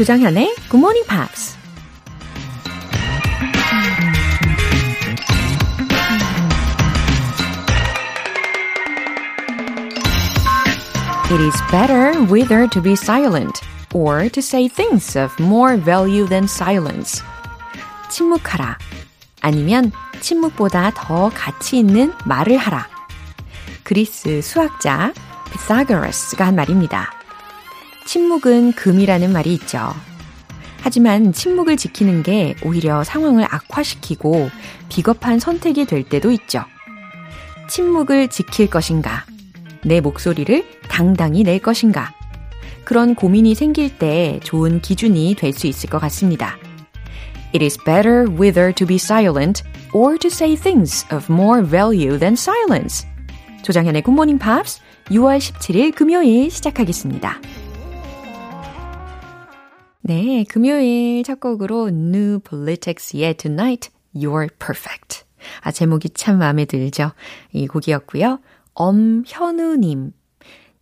조장현의 Good Morning Pops. It is better whether to be silent or to say things of more value than silence. 침묵하라. 아니면 침묵보다 더 가치 있는 말을 하라. 그리스 수학자 피사고라스가 한 말입니다. 침묵은 금이라는 말이 있죠. 하지만 침묵을 지키는 게 오히려 상황을 악화시키고 비겁한 선택이 될 때도 있죠. 침묵을 지킬 것인가? 내 목소리를 당당히 낼 것인가? 그런 고민이 생길 때 좋은 기준이 될 수 있을 것 같습니다. It is better whether to be silent or to say things of more value than silence. 조장현의 Morning Pops 6월 17일 금요일 시작하겠습니다. 네, 금요일 첫 곡으로 New Politics의 Tonight You're Perfect. 아, 제목이 참 마음에 들죠? 이 곡이었고요. 엄현우님.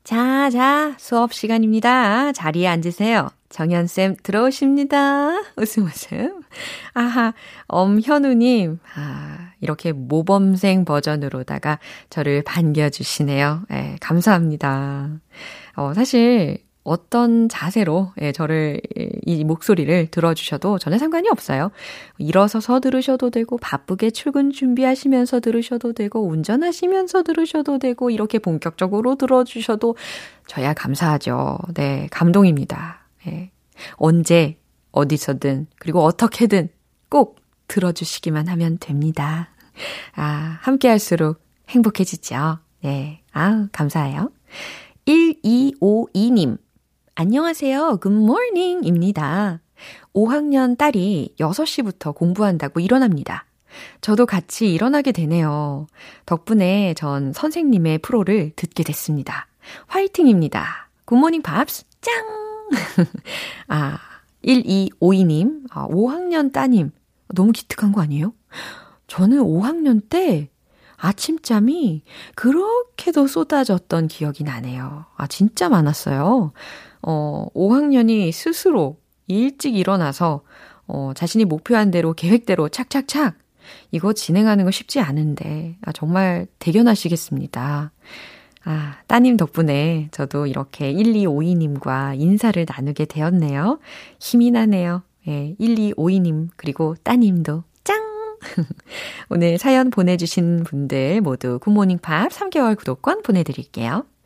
자, 자, 수업 시간입니다. 자리에 앉으세요. 정연쌤 들어오십니다. 웃음 웃음. 아하, 엄현우님. 아, 이렇게 모범생 버전으로다가 저를 반겨주시네요. 예, 감사합니다. 어, 사실, 어떤 자세로 예, 저를 이 목소리를 들어주셔도 전혀 상관이 없어요. 일어서서 들으셔도 되고 바쁘게 출근 준비하시면서 들으셔도 되고 운전하시면서 들으셔도 되고 이렇게 본격적으로 들어주셔도 저야 감사하죠. 네, 감동입니다. 예. 언제 어디서든 그리고 어떻게든 꼭 들어주시기만 하면 됩니다. 아, 함께 할수록 행복해지죠. 네. 아, 감사해요. 1252님. 안녕하세요. 굿모닝 입니다. 5학년 딸이 6시부터 공부한다고 일어납니다. 저도 같이 일어나게 되네요. 덕분에 전 선생님의 프로를 듣게 됐습니다. 화이팅입니다. 굿모닝 밥스 짱! 아, 1252님, 아, 5학년 따님. 너무 기특한 거 아니에요? 저는 5학년 때 아침잠이 그렇게도 쏟아졌던 기억이 나네요. 아, 진짜 많았어요. 어, 5학년이 스스로 일찍 일어나서 어, 자신이 목표한 대로 계획대로 착착착 이거 진행하는 거 쉽지 않은데 아, 정말 대견하시겠습니다. 아, 따님 덕분에 저도 이렇게 1252님과 인사를 나누게 되었네요. 힘이 나네요. 예, 1252님, 그리고 따님도 짱! 오늘 사연 보내주신 분들 모두 굿모닝 팝 3개월 구독권 보내드릴게요.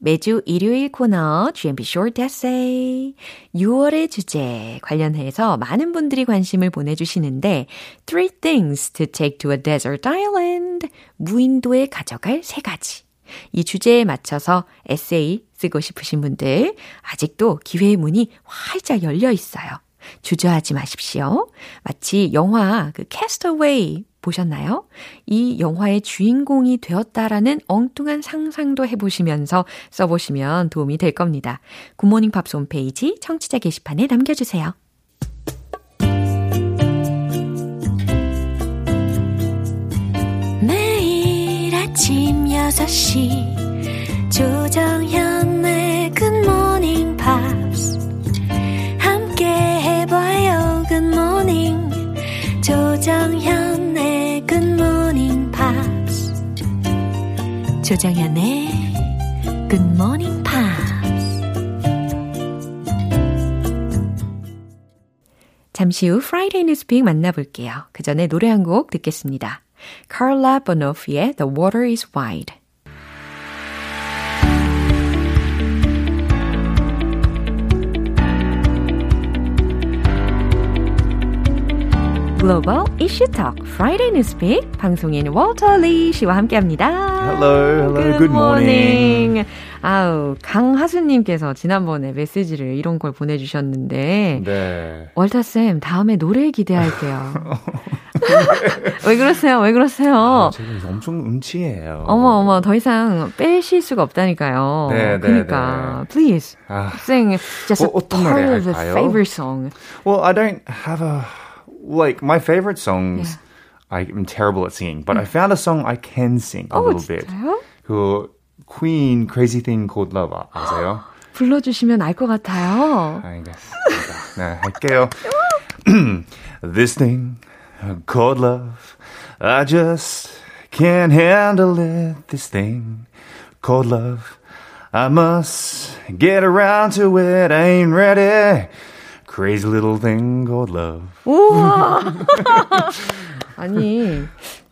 매주 일요일 코너 GMP Short Essay 6월의 주제 관련해서 많은 분들이 관심을 보내주시는데 Three things to take to a desert island 무인도에 가져갈 세 가지 이 주제에 맞춰서 에세이 쓰고 싶으신 분들 아직도 기회의 문이 활짝 열려 있어요. 주저하지 마십시오. 마치 영화 그 캐스트 어웨이 보셨나요? 이 영화의 주인공이 되었다라는 엉뚱한 상상도 해보시면서 써보시면 도움이 될 겁니다. 굿모닝 팝스 홈페이지 청취자 게시판에 남겨주세요. 매일 아침 6시 조정현의 굿모닝 팝스 함께 해봐요 굿모닝 조정현 조정현의 Good Morning Pops. 잠시 후 Friday Newspeak 만나볼게요. 그 전에 노래 한 곡 듣겠습니다. Carla Bonoff의 The Water is Wide. 글로벌 이슈 톡 Friday Newspeak 방송인 월터 리 씨와 함께합니다. Hello, hello, good, good morning. morning. 아우 강하수님께서 지난번에 메시지를 이런 걸 보내주셨는데 네. 월터 쌤 다음에 노래 기대할게요. 왜 그러세요? 왜 그러세요? 아, 제가 엄청 음치예요. 어머 어머 더 이상 빼실 수가 없다니까요. 네, 그러니까 네, please 아, sing just 뭐, a part of a favorite song. Well, I don't have a like my favorite songs. Yeah. I'm terrible at singing, but I found a song I can sing a oh, little bit. 진짜요? 그 Queen Crazy Thing Called Love 아세요? 불러주시면 알 것 같아요. 알겠습니다. 네, 할게요. This thing called love, I just can't handle it. This thing called love, I must get around to it. I ain't ready. Crazy little thing called love. 우와. 아니.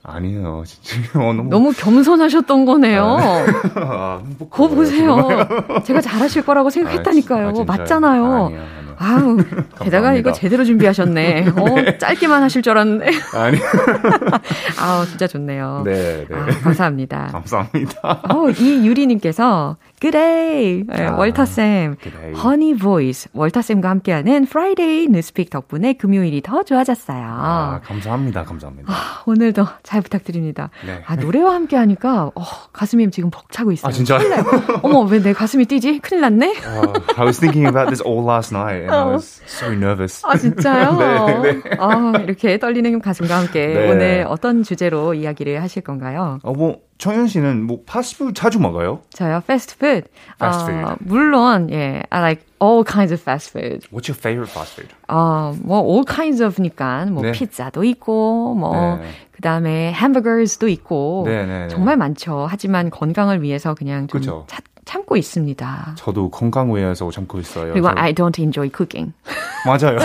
아니에요. 진짜 어, 너무, 너무 겸손하셨던 거네요. 아, 거 보세요. 제가 잘하실 거라고 생각했다니까요. 아, 맞잖아요. 아니요, 아니요. 아우, 게다가 이거 제대로 준비하셨네. 어, 네. 짧게만 하실 줄 알았는데. 아니. 아우, 진짜 좋네요. 네, 네. 아, 감사합니다. 감사합니다. 어, 이 유리님께서 그래, 아, 월터쌤, honey voice, 월터쌤과 함께하는 Friday News Pick 덕분에 금요일이 더 좋아졌어요. 아, 감사합니다, 감사합니다. 아, 오늘도 잘 부탁드립니다. 네. 아, 노래와 함께 하니까, 어, 가슴이 지금 벅차고 있어요. 아, 진짜요? 어머, 왜 내 가슴이 뛰지? 큰일 났네? Uh, I was thinking about this all last night and I was so nervous. 아, 진짜요? 네, 네. 아, 이렇게 떨리는 가슴과 함께 네. 오늘 어떤 주제로 이야기를 하실 건가요? 어, 뭐, 정현 씨는 뭐 패스트푸드 자주 먹어요? 저요, 패스트푸드. 패스트푸드. 어, 물론 예, I like all kinds of fast food. What's your favorite fast food? 어, 뭐 all kinds of니까 뭐 네. 피자도 있고 뭐 네. 그다음에 hamburgers도 있고 네, 네, 네, 정말 많죠. 하지만 건강을 위해서 그냥 좀 그쵸. 차, 참고 있습니다. 저도 건강 위해서 참고 있어요. 그리고 I don't enjoy cooking. 맞아요.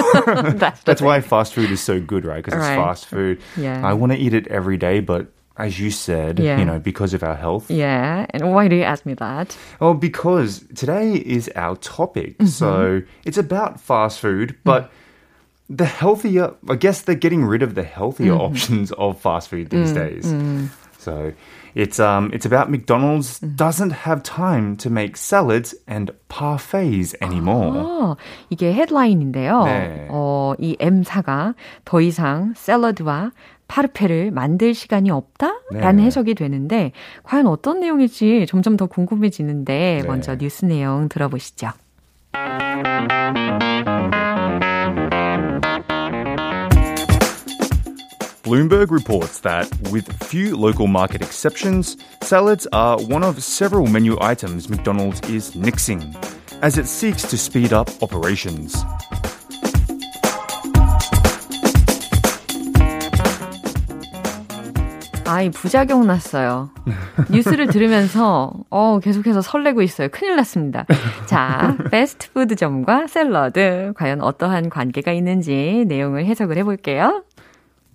That's, That's why fast food is so good, right? Because right. it's fast food. Yeah. I want to eat it every day, but as you said, yeah. you know, because of our health. Yeah. And why do you ask me that? Oh, because today is our topic. Mm-hmm. So it's about fast food, but mm. the healthier, I guess they're getting rid of the healthier mm-hmm. options of fast food these mm days. Mm. So it's um it's about McDonald's mm. doesn't have time to make salads and parfaits anymore. 아, 이게 헤드라인인데요. 네. 어, 이 M사가 더 이상 샐러드와 파르페를 만들 시간이 없다라는 네. 해석이 되는데 과연 어떤 내용일지 점점 더 궁금해지는데 네. 먼저 뉴스 내용 들어보시죠. Bloomberg reports that, with few local market exceptions, salads are one of several menu items McDonald's is nixing as it seeks to speed up operations. 아이 부작용 났어요. 뉴스를 들으면서 어 계속해서 설레고 있어요. 큰일 났습니다. 자, 패스트푸드점과 샐러드 과연 어떠한 관계가 있는지 내용을 해석을 해볼게요.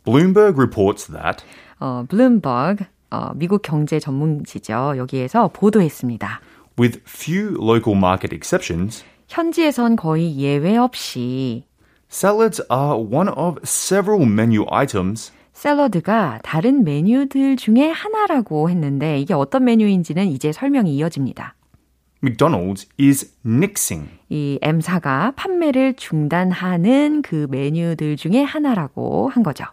Bloomberg reports that 어, 블룸버그 어, 미국 경제 전문지죠. 여기에서 보도했습니다. With few local market exceptions, 현지에선 거의 예외 없이 salads are one of several menu items 샐러드가 다른 메뉴들 중에 하나라고 했는데 이게 어떤 메뉴인지는 이제 설명이 이어집니다. McDonald's is nixing. 이 M사가 판매를 중단하는 그 메뉴들 중에 하나라고 한 거죠.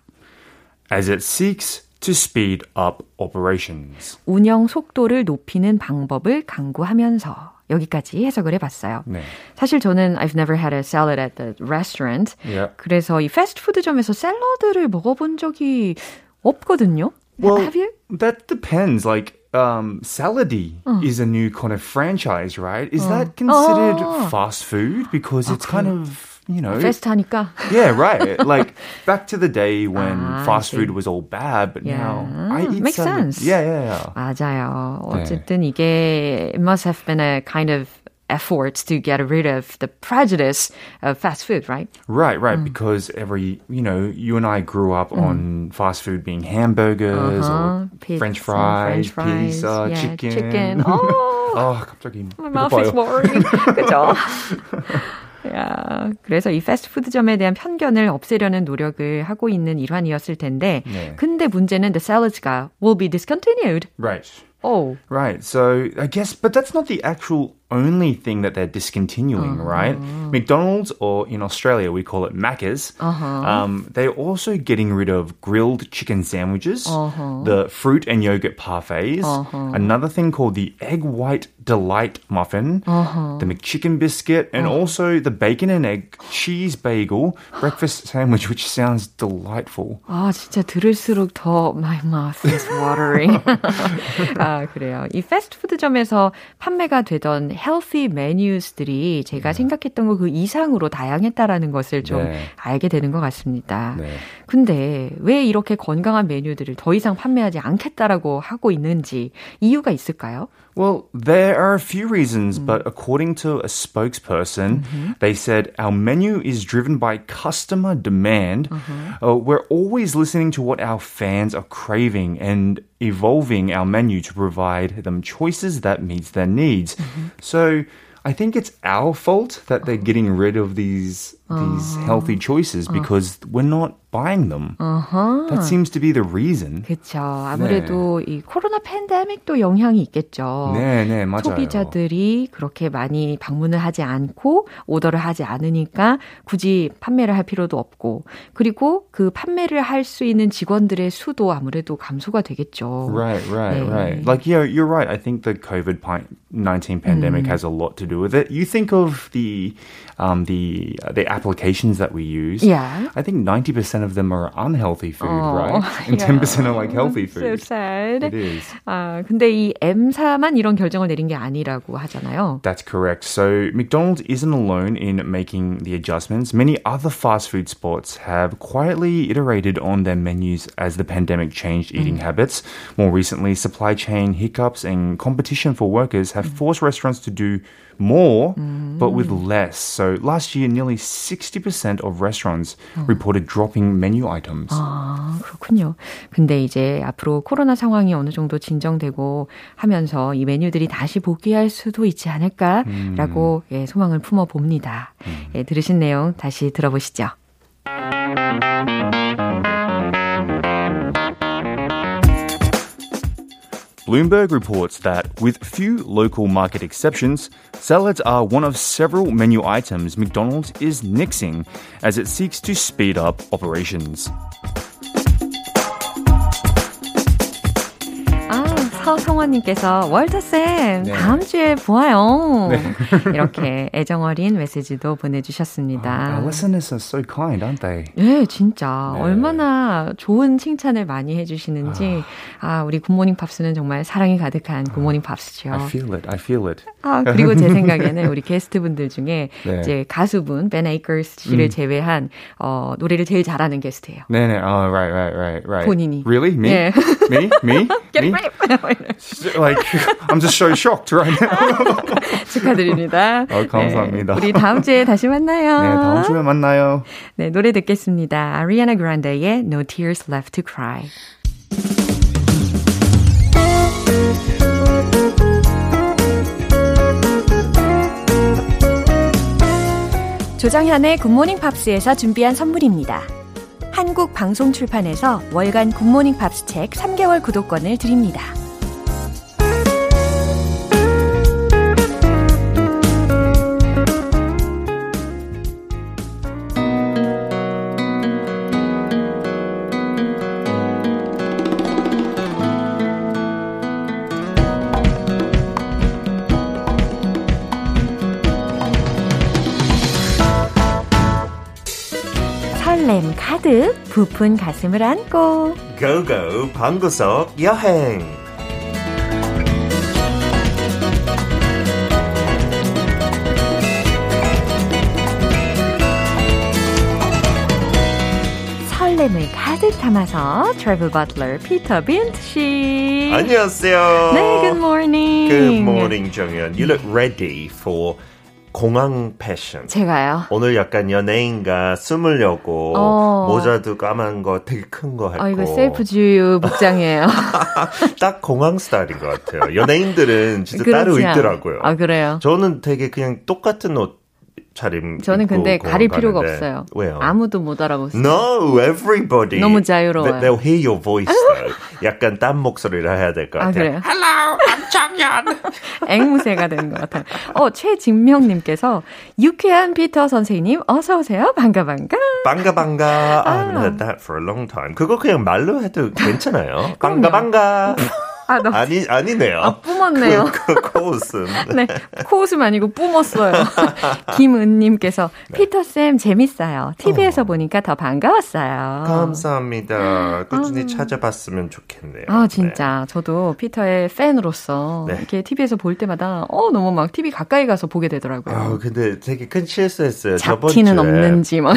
As it seeks to speed up operations. 운영 속도를 높이는 방법을 강구하면서 여기까지 해석을 해봤어요. 네. 사실 저는 I've never had a salad at the restaurant. Yeah. 그래서 이 패스트푸드점에서 샐러드를 먹어본 적이 없거든요. Well, have you? That depends. Like um, Salady uh. is a new kind of franchise, right? Is uh. that considered uh. fast food because it's kind of you know. Fest하니까. Yeah, right. like back to the day when ah, fast food was all bad, but yeah. now I eat Makes salad. sense. Yeah, yeah, yeah. 맞아요. 어쨌든 네. 이게 it must have been a kind of efforts to get rid of the prejudice of fast food, right? Right, right. Mm. Because every, you know, you and I grew up mm. on fast food being hamburgers uh-huh. or pizza, French fries, French fries pizza, yeah, chicken. chicken. Oh, oh, 갑자기 my mouth is watering. 그죠? 야, 그래서 이 패스트푸드점에 대한 편견을 없애려는 노력을 하고 있는 일환이었을 텐데, 네. 근데 문제는 the salads가 will be discontinued. Right. Oh. Right. So I guess, but that's not the actual only thing that they're discontinuing, right? McDonald's, or in Australia we call it Macca's, um, they're also getting rid of grilled chicken sandwiches, the fruit and yogurt parfaits, another thing called the egg white delight muffin, the McChicken biscuit, and also the bacon and egg cheese bagel breakfast sandwich, which sounds delightful. 아, 진짜 들을수록 더 my mouth is watering. 아, 그래요. 이 패스트푸드점에서 판매가 되던 healthy menus들이 제가 생각했던 거 그 이상으로 다양했다라는 것을 좀 네. 알게 되는 것 같습니다. 네. 근데 왜 이렇게 건강한 메뉴들을 더 이상 판매하지 않겠다라고 하고 있는지 이유가 있을까요? Well, there are a few reasons, mm. but according to a spokesperson, mm-hmm. they said our menu is driven by customer demand. Mm-hmm. Uh, we're always listening to what our fans are craving and evolving our menu to provide them choices that meets their needs. Mm-hmm. So I think it's our fault that they're oh. getting rid of these these healthy choices because we're not buying them. That seems to be the reason. 그렇죠. 아무래도 이 코로나 팬데믹도 영향이 있겠죠. 네, 네, 맞아요. 소비자들이 그렇게 많이 방문을 하지 않고 오더를 하지 않으니까 굳이 판매를 할 필요도 없고 그리고 그 판매를 할 수 있는 직원들의 수도 아무래도 감소가 되겠죠. Right, right, 네. right. Like, yeah, you're right. I think the COVID 19 pandemic has a lot to do with it. You think of the um, the uh, the applications that we use. Yeah. I think 90% of them are unhealthy food, Oh, right? And yeah. 10% are like healthy So food. sad. It is. 아, 근데 이 M사만 이런 결정을 내린 게 아니라고 하잖아요. That's correct. So McDonald's isn't alone in making the adjustments. Many other fast food spots have quietly iterated on their menus as the pandemic changed eating habits. More recently, supply chain hiccups and competition for workers have forced restaurants to do more, but with less. So last year, nearly 60% of restaurants reported dropping menu items. 아, 그렇군요. 근데 이제 앞으로 코로나 상황이 어느 정도 진정되고 하면서 이 메뉴들이 다시 복귀할 수도 있지 않을까라고 예, 소망을 품어 봅니다. 예, 들으신 내용 다시 들어보시죠. Bloomberg reports that, with few local market exceptions, salads are one of several menu items McDonald's is nixing as it seeks to speed up operations. 성원님께서 월터쌤 네. 다음 주에 보아요. 이렇게 애정어린 메시지도 보내주셨습니다. Our listeners are so kind, aren't they? 네, 진짜 네. 얼마나 좋은 칭찬을 많이 해주시는지 아 우리 굿모닝 팝스는 정말 사랑이 가득한 굿모닝 팝스죠. I feel it. I feel it. 아 그리고 제 생각에는 우리 게스트분들 중에 네. 이제 가수분 Ben Akers 씨를 제외한 어 노래를 제일 잘하는 게스트예요. No. Oh, right, right, right, right. 본인이. Really? Me? 예. Me? Me? Get Me? Like, I'm just so shocked right now. 축하드립니다. 어, 감사합니다. 네, 우리 다음 주에 다시 만나요. 네, 다음 주에 만나요. 네, 노래 듣겠습니다. 아리아나 그란데의 No Tears Left to Cry. 조정현의 굿모닝 팝스에서 준비한 선물입니다. 한국 방송 출판에서 월간 굿모닝 팝스 책 3개월 구독권을 드립니다. 가득 부푼 가슴을 안고 고고 방구석 여행 설렘을 가득 담아서 트래블 버틀러 피터 빈트 씨. 안녕하세요. 네, good morning. Good morning, 정연. You look ready for 공항 패션. 제가요. 오늘 약간 연예인가 숨으려고 어. 모자도 까만 거 되게 큰 거 했고 아, 이거 셀프 주유 복장이에요. 딱 공항 스타일인 것 같아요. 연예인들은 진짜 따로 그렇지 않- 있더라고요. 아, 그래요? 저는 되게 그냥 똑같은 옷 차림. 저는 근데 가릴 필요가 가는데. 없어요. 왜요? 아무도 못 알아보세요. No, everybody. 너무 자유로워요. They, will hear your voice though. 약간 딴 목소리를 해야 될것 아, 같아요. 그래요? Hello, I'm 정연. 앵무새가 되는 것 같아요. 어, 최진명님께서 유쾌한 피터 선생님 어서 오세요. 반가 반가. I haven't 아. heard that for a long time. 그거 그냥 말로 해도 괜찮아요. 방가 방가. 아, 너 아니 아니네요. 아, 뿜었네요. 그, 그 코웃음. 네, 코웃음 아니고 뿜었어요. 김은님께서 피터 쌤 재밌어요. TV에서 보니까 더 반가웠어요. 감사합니다. 꾸준히 찾아봤으면 좋겠네요. 아, 진짜. 저도 피터의 팬으로서 네. 이렇게 TV에서 볼 때마다 어, 너무 막 TV 가까이 가서 보게 되더라고요. 아, 근데 되게 큰 실수했어요. 잡티는. 없는지 막.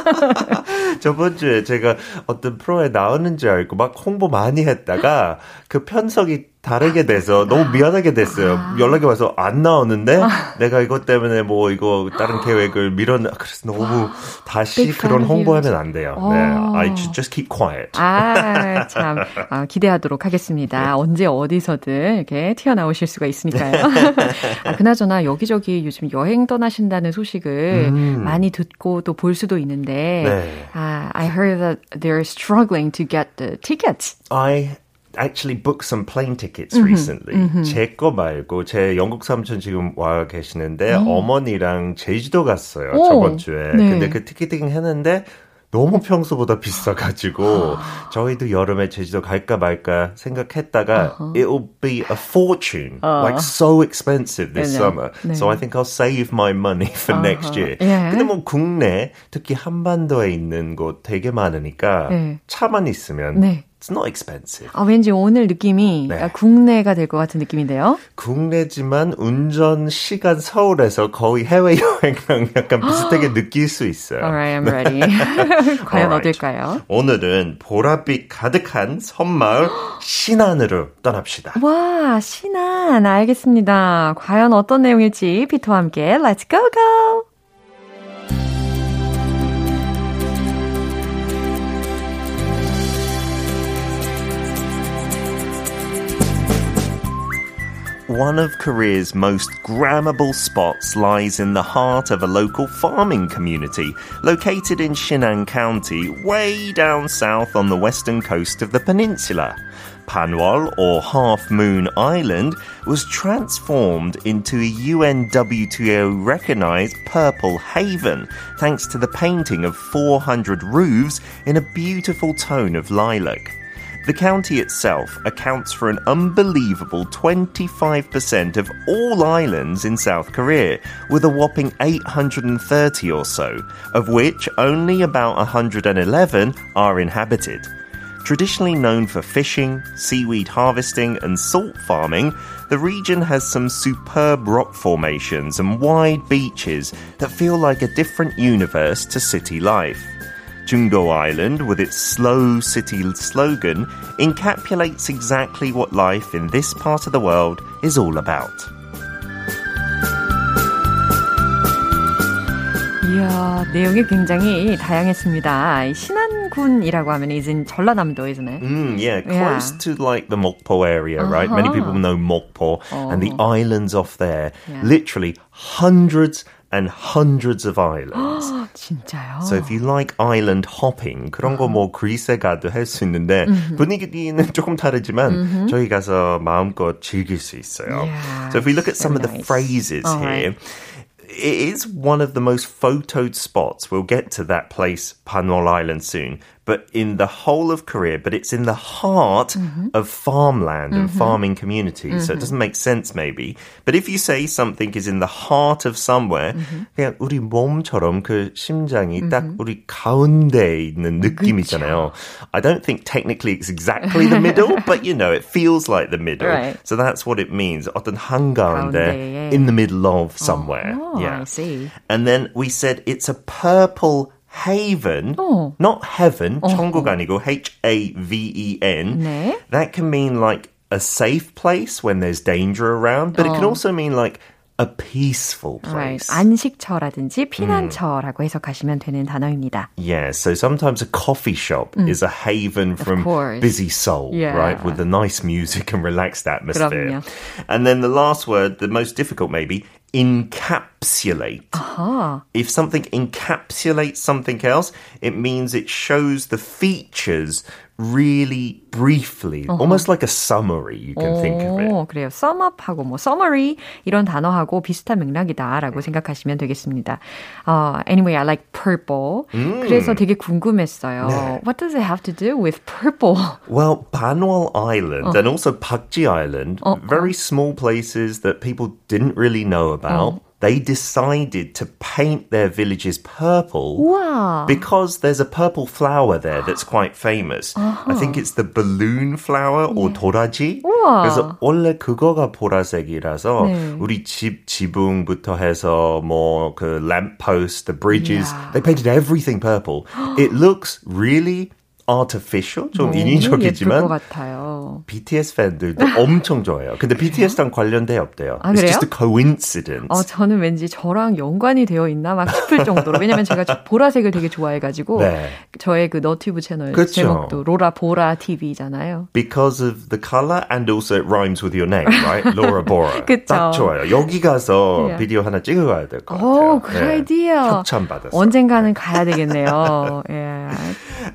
저번 주에 제가 어떤 프로에 나오는 줄 알고 막 홍보 많이 했다가 그 편석이 다르게 돼서 너무 미안하게 됐어요. 연락이 와서 안 나오는데 내가 이것 때문에 뭐 이거 다른 계획을 미뤘나 그래서 너무 다시 Big 그런 fan of 홍보하면. 안 돼요. 어. 네, I just keep quiet. 아, 참. 아, 기대하도록 하겠습니다. 언제 어디서든 이렇게 튀어나오실 수가 있으니까요. 아, 그나저나 여기저기 요즘 여행 떠나신다는 소식을 많이 듣고 또 볼 수도 있는데, 네. 아, I heard that they're struggling to get the tickets. I actually booked some plane tickets recently. 제거 말고 제 영국 삼촌 지금 와 계시는데 어머니랑 제주도 갔어요 오, 저번 주에. 네. 근데 그 티켓팅 했는데 너무 평소보다 비싸가지고 저희도 여름에 제주도 갈까 말까 생각했다가 it'll be a fortune, like so expensive this 네, 네. summer. 네. So I think I'll save my money for next year. 예. 근데 뭐 국내 특히 한반도에 있는 곳 되게 많으니까 네. 차만 있으면 네. It's not expensive. 아, 왠지 오늘 느낌이 네. 국내가 될 것 같은 느낌인데요. 국내지만 운전 시간 서울에서 거의 해외 여행랑 약간 비슷하게 느낄 수 있어요. Alright, I'm ready. 과연 Alright. 어딜까요? 오늘은 보랏빛 가득한 섬마을 신안으로 떠납시다. 와, 신안. 알겠습니다. 과연 어떤 내용일지 피터와 함께 Let's go go! One of Korea's most grammable spots lies in the heart of a local farming community located in Shinan County, way down south on the western coast of the peninsula. Panwol, or Half Moon Island, was transformed into a UNWTO recognized purple haven thanks to the painting of 400 roofs in a beautiful tone of lilac. The county itself accounts for an unbelievable 25% of all islands in South Korea, with a whopping 830 or so, of which only about 111 are inhabited. Traditionally known for fishing, seaweed harvesting, and salt farming, the region has some superb rock formations and wide beaches that feel like a different universe to city life. Jungdo Island, with its slow city slogan, encapsulates exactly what life in this part of the world is all about. 이야, 내용이 굉장히 다양했습니다. 이 신안군이라고 하면 이젠 전라남도, isn't it? Mm, yeah, Yeah. close to like the Mokpo area, right? Many people know Mokpo and the islands off there. Yeah. Literally hundreds and hundreds of islands. 진짜요? So if you like island hopping, 그런 거 뭐 그리스에 가도 할 수 있는데 분위기는 조금 다르지만 저희 가서 마음껏 즐길 수 있어요. Yeah, so if we look at some so of the nice. phrases All here, it is one of the most photoed spots. We'll get to that place, Panwol Island, soon. But in the whole of Korea, but it's in the heart of farmland and farming communities. So it doesn't make sense, maybe. But if you say something is in the heart of somewhere, 그냥 우리 몸처럼 그 심장이 딱 우리 가운데에 있는 느낌이잖아요. I don't think technically it's exactly the middle, but you know, it feels like the middle. Right. So that's what it means. 어떤 한가운데 가운데에. in the middle of somewhere. Oh, yeah. I see. And then we said it's a purple haven, Oh. not heaven, 천국 아니고 H-A-V-E-N. 네. That can mean like a safe place when there's danger around, but it can also mean like a peaceful Right. place. 안식처라든지 피난처라고 해석하시면 되는 단어입니다. Yeah, so sometimes a coffee shop is a haven from course. busy soul, Yeah. right? With the nice music and relaxed atmosphere. 그럼요. And then the last word, the most difficult maybe, encapsulate. 아하. If something encapsulates something else, it means it shows the features really briefly, almost like a summary. You can think of it. 오, 그래요. sum up하고 뭐 summary 이런 단어하고 비슷한 맥락이다라고 생각하시면 되겠습니다. Uh, anyway, I like purple. 그래서 되게 궁금했어요. 네. What does it have to do with purple? Well, Banwal Island and also Pakji Island, very small places that people didn't really know about. They decided to paint their villages purple 우와. because there's a purple flower there that's quite famous. I think it's the balloon flower or 도라지. 우와. 그래서 원래 그거가 보라색이라서 네. 우리 집 지붕부터 해서 뭐 그 lamppost, the bridges, 이야. they painted everything purple. It looks really artificial, 좀것 인위적이지만. BTS 팬들도 엄청 좋아해요. 근데 BTS랑 관련돼 없대요. 아, It's 그래요? just a coincidence. 어, 저는 왠지 저랑 연관이 되어 있나 막 싶을 정도로. 왜냐면 제가 저 보라색을 되게 좋아해가지고. 네. 저의 그 너튜브 채널 그쵸. 제목도 로라 보라 TV잖아요. Because of the color and also it rhymes with your name, right? Laura Bora. 그쵸. 딱 좋아요. 여기 가서 예. 비디오 하나 찍어가야 될 것 같아요. 오, 그 예. 아이디어. 협찬 받았어. 언젠가는 가야 되겠네요. 예.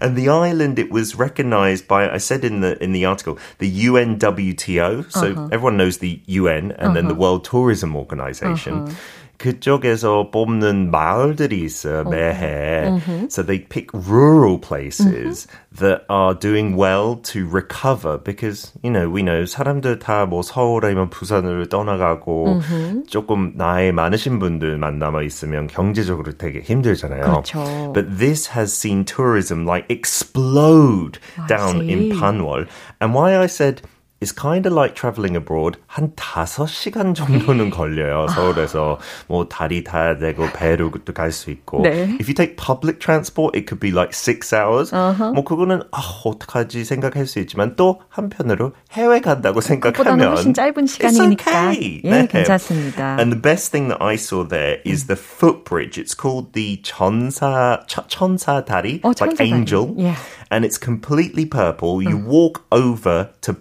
And the island, it was recognized by, I said in the in the article, the UNWTO. So Uh-huh. everyone knows the UN and then the World Tourism Organization. Uh-huh. 그쪽에서 뽑는 마을들이 있어요, Oh. 매해. Mm-hmm. So they pick rural places that are doing well to recover because, you know, we know 사람들 다 뭐 서울 아니면 부산으로 떠나가고 Mm-hmm. 조금 나이 많으신 분들만 남아 있으면 경제적으로 되게 힘들잖아요. 그렇죠. But this has seen tourism like explode down in see. Panwol. And why I said it's kind of like traveling abroad. 한 다섯 시간 정도는 걸려요. 서울에서 뭐 다리 타야 되고 배로도 갈 수 있고. 네. If you take public transport, it could be like six hours. 뭐 그거는 아, 어떡하지 생각할 수 있지만 또 한편으로 해외 간다고 그보다는 생각하면 훨씬 짧은 it's 시간이니까. okay. 예, 네. 괜찮습니다. And the best thing that I saw there is the footbridge. It's called the 천사 천- 천사 다리, 어, like 천사 다리. angel. Yeah. And it's completely purple. You walk over to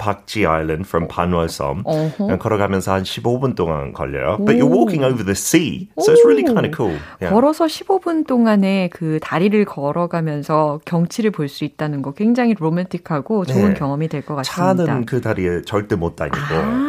Pakji Island from Panwol-som. and 걸어가면서 한 15분 동안 걸려요. But you're walking over the sea, so it's really kind of cool. Yeah. 걸어서 15분 동안에 그 다리를 걸어가면서 경치를 볼 수 있다는 거 굉장히 로맨틱하고 좋은 네. 경험이 될 것 같습니다. 차는 그 다리에 절대 못 다니고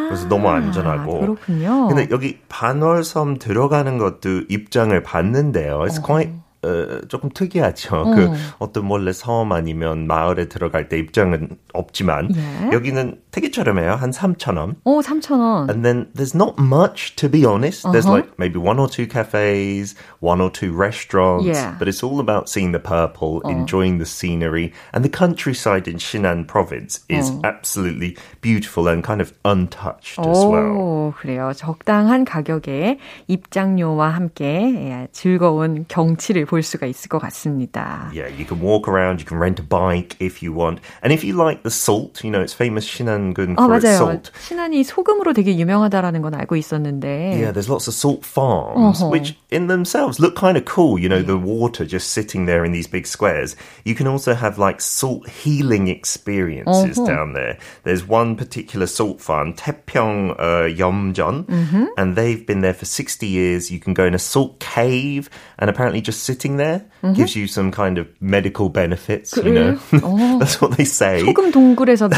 그래서 너무 안전하고. 그렇군요. 근데 여기 반월섬 들어가는 것도 입장을 받는데요. It's quite 어, 조금 특이하죠. 그 어떤 원래 섬 아니면 마을에 들어갈 때 입장은 없지만 예. 여기는 되게 저렴해요. 한 3,000원. 오, 3,000원. And then there's not much, to be honest. There's Uh-huh. like maybe one or two cafes, one or two restaurants, Yeah. but it's all about seeing the purple, enjoying the scenery, and the countryside in Shinan province is absolutely beautiful and kind of untouched as well. 오, 그래요. 적당한 가격에 입장료와 함께 예, 즐거운 경치를 볼 수가 있을 것 같습니다. Yeah, you can walk around, you can rent a bike if you want. And if you like the salt, you know, it's famous Shinangun 아, for its 맞아요. salt. 신안이 소금으로 되게 유명하다라는 건 알고 있었는데. Yeah, there's lots of salt farms, Uh-huh. which in themselves look kind of cool. You know, the water just sitting there in these big squares. You can also have like salt healing experiences Uh-huh. down there. There's one particular salt farm, Taepyeong uh, Yeomjeon, Mm-hmm. and they've been there for 60 years. You can go in a salt cave, and apparently just sitting there Mm-hmm. gives you some kind of medical benefits. You know, 어. that's what they say. 소금 동굴에서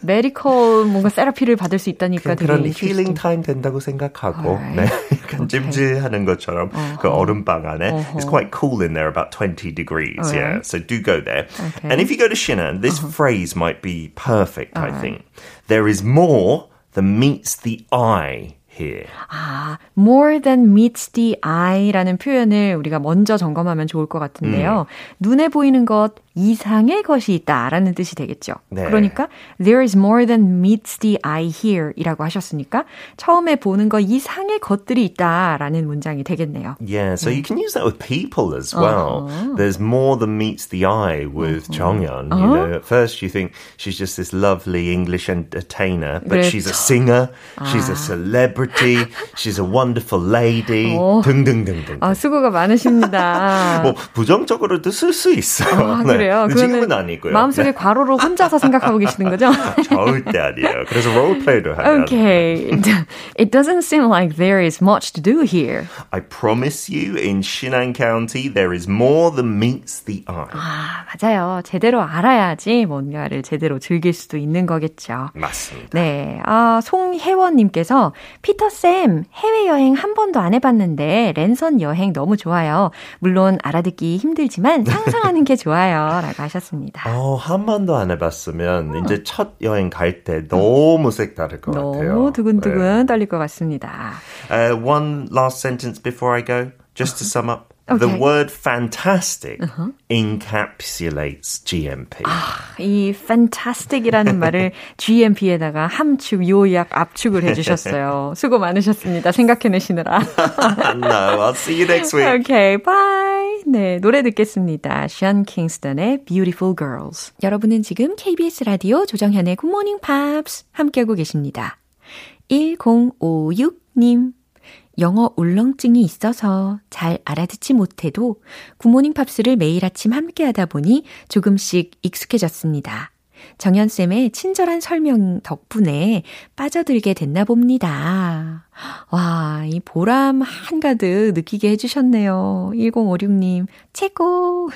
메디컬 뭔가 세라피를 받을 수 있다니까 되게 그런 interesting. 힐링 타임 된다고 생각하고 Alright. 네, 약간 찜질하는 것처럼 그 얼음방 안에 It's quite cool in there, about 20 degrees. Yeah, Alright. so do go there. Okay. And if you go to Shinan, this phrase might be perfect. I think there is more than meets the eye Here. 아, more than meets the eye라는 표현을 우리가 먼저 점검하면 좋을 것 같은데요. 눈에 보이는 것 이상의 것이 있다라는 뜻이 되겠죠. 네. 그러니까 there is more than meets the eye here 이라고 하셨으니까 처음에 보는 것 이상의 것들이 있다라는 문장이 되겠네요. Yeah, so you can use that with people as well. There's more than meets the eye with Jonghyun. You know, at first you think she's just this lovely English entertainer, but she's a 그렇죠. singer, she's a celebrity. Celebrity. She's a wonderful lady. 오. 등등등등. 아, 수고가 많으십니다. 뭐 부정적으로도 쓸 수 있어요. 아, 그래요? 네. 지금은 아니고요. 마음속에 네. 괄호로 혼자서 생각하고 계시는 거죠? 절대 아니에요. 그래서 롤플레이를 하면 Okay. It doesn't seem like there is much to do here. I promise you in Shinan County there is more than meets the eye. 아, 맞아요. 제대로 알아야지 뭔가를 제대로 즐길 수도 있는 거겠죠. 맞습니다. 네. 아, 송혜원 님께서, 피 터쌤, 해외여행 한 번도 안 해봤는데, 랜선 여행 너무 좋아요. 물론 알아듣기 힘들지만 상상하는 게 좋아요. 라고 하셨습니다. 어, 한 번도 안 해봤으면 이제 첫 여행 갈 때 너무 색다를 것 같아요. 너무 두근두근 떨릴 것 같습니다. 네. Uh, one last sentence before I go, just to sum up. The Okay. word fantastic encapsulates GMP. 이 fantastic이라는 말을 GMP에다가 함축, 요약, 압축을 해주셨어요. 수고 많으셨습니다. 생각해내시느라. no, I'll see you next week. Okay, bye. 네, 노래 듣겠습니다. 션 킹스턴의 Beautiful Girls. 여러분은 지금 KBS 라디오 조정현의 Good Morning Pops 함께하고 계십니다. 1056님. 영어 울렁증이 있어서 잘 알아듣지 못해도 굿모닝 팝스를 매일 아침 함께 하다 보니 조금씩 익숙해졌습니다. 정연쌤의 친절한 설명 덕분에 빠져들게 됐나 봅니다. 와, 이 보람 한가득 느끼게 해주셨네요. 1056님, 최고!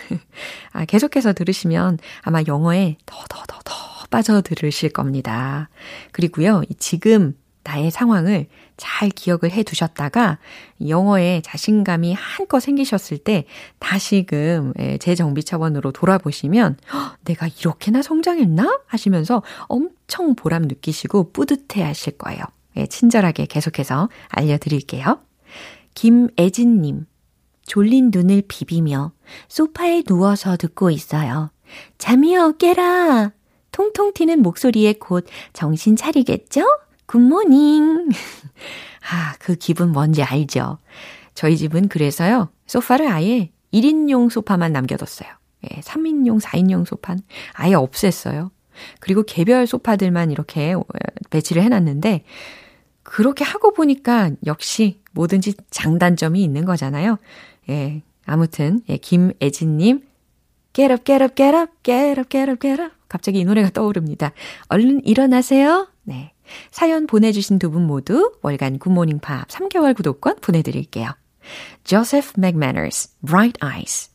아, 계속해서 들으시면 아마 영어에 더, 더, 더, 더 빠져들으실 겁니다. 그리고요, 지금 나의 상황을 잘 기억을 해 두셨다가 영어에 자신감이 한껏 생기셨을 때 다시금 예, 재정비 차원으로 돌아보시면 내가 이렇게나 성장했나 하시면서 엄청 보람 느끼시고 뿌듯해 하실 거예요. 예, 친절하게 계속해서 알려드릴게요. 김애진님, 졸린 눈을 비비며 소파에 누워서 듣고 있어요. 잠이여 깨라! 통통 튀는 목소리에 곧 정신 차리겠죠? 굿모닝. 아, 그 기분 뭔지 알죠? 저희 집은 그래서요, 소파를 아예 1인용 소파만 남겨뒀어요. 예, 3인용, 4인용 소파는 아예 없앴어요. 그리고 개별 소파들만 이렇게 배치를 해놨는데, 그렇게 하고 보니까 역시 뭐든지 장단점이 있는 거잖아요. 예, 아무튼, 예, 김애진님, get up, get up, get up. 갑자기 이 노래가 떠오릅니다. 얼른 일어나세요. 네. 사연 보내주신 두 분 모두 월간 굿모닝 팝 3개월 구독권 보내드릴게요. Joseph McManus, Bright Eyes.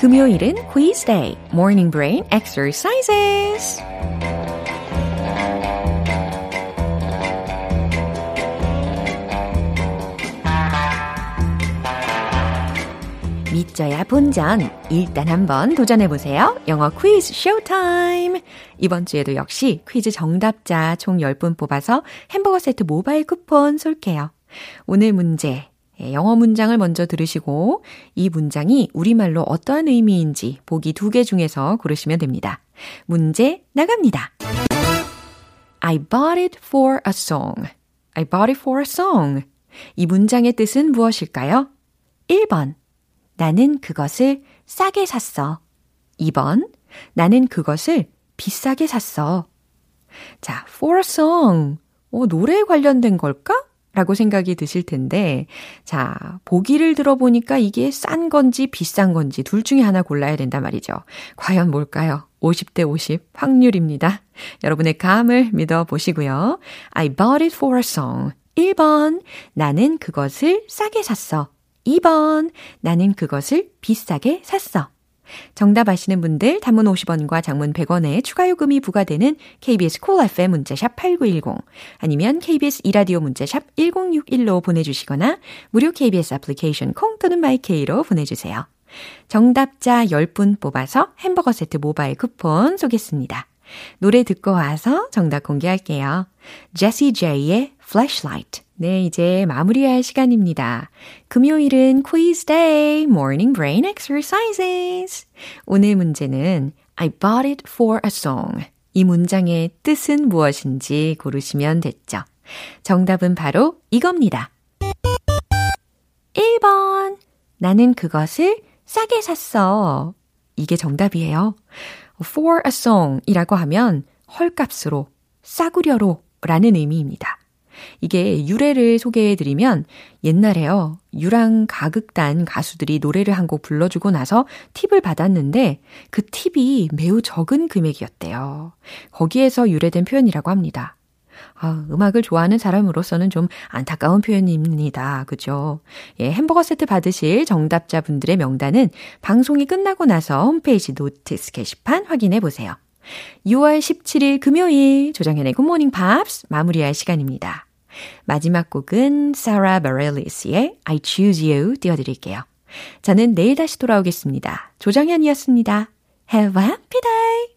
금요일은 quiz day, morning brain exercises. 믿져야 본전. 일단 한번 도전해보세요. 영어 퀴즈 쇼타임. 이번 주에도 역시 퀴즈 정답자 총 10분 뽑아서 햄버거 세트 모바일 쿠폰 쏠게요. 오늘 문제. 예, 영어 문장을 먼저 들으시고 이 문장이 우리말로 어떠한 의미인지 보기 두 개 중에서 고르시면 됩니다. 문제 나갑니다. I bought it for a song. I bought it for a song. 이 문장의 뜻은 무엇일까요? 1번. 나는 그것을 싸게 샀어. 2번. 나는 그것을 비싸게 샀어. 자, for a song. 어, 노래에 관련된 걸까? 라고 생각이 드실 텐데, 자, 보기를 들어보니까 이게 싼 건지 비싼 건지 둘 중에 하나 골라야 된단 말이죠. 과연 뭘까요? 50대 50 확률입니다. 여러분의 감을 믿어 보시고요. I bought it for a song. 1번, 나는 그것을 싸게 샀어. 2번, 나는 그것을 비싸게 샀어. 정답 아시는 분들 단문 50원과 장문 100원에 추가 요금이 부과되는 KBS cool FM 문자샵 8910 아니면 KBS 이라디오 문자샵 1061로 보내주시거나 무료 KBS 애플리케이션 콩 또는 마이케이로 보내주세요. 정답자 10분 뽑아서 햄버거 세트 모바일 쿠폰 쏘겠습니다. 노래 듣고 와서 정답 공개할게요. 제시 제이의 Flashlight. 네, 이제 마무리할 시간입니다. 금요일은 quiz day, morning brain exercises. 오늘 문제는 I bought it for a song. 이 문장의 뜻은 무엇인지 고르시면 됐죠. 정답은 바로 이겁니다. 1번. 나는 그것을 싸게 샀어. 이게 정답이에요. for a song 이라고 하면 헐값으로, 싸구려로 라는 의미입니다. 이게 유래를 소개해 드리면 옛날에요. 유랑 가극단 가수들이 노래를 한 곡 불러주고 나서 팁을 받았는데 그 팁이 매우 적은 금액이었대요. 거기에서 유래된 표현이라고 합니다. 아, 음악을 좋아하는 사람으로서는 좀 안타까운 표현입니다. 그죠? 예, 햄버거 세트 받으실 정답자분들의 명단은 방송이 끝나고 나서 홈페이지 notice 게시판 확인해 보세요. 6월 17일 금요일 조정현의 굿모닝 팝스 마무리할 시간입니다. 마지막 곡은 사라 바렐리스의 I Choose You 띄워드릴게요. 저는 내일 다시 돌아오겠습니다. 조정현이었습니다. Have a happy day!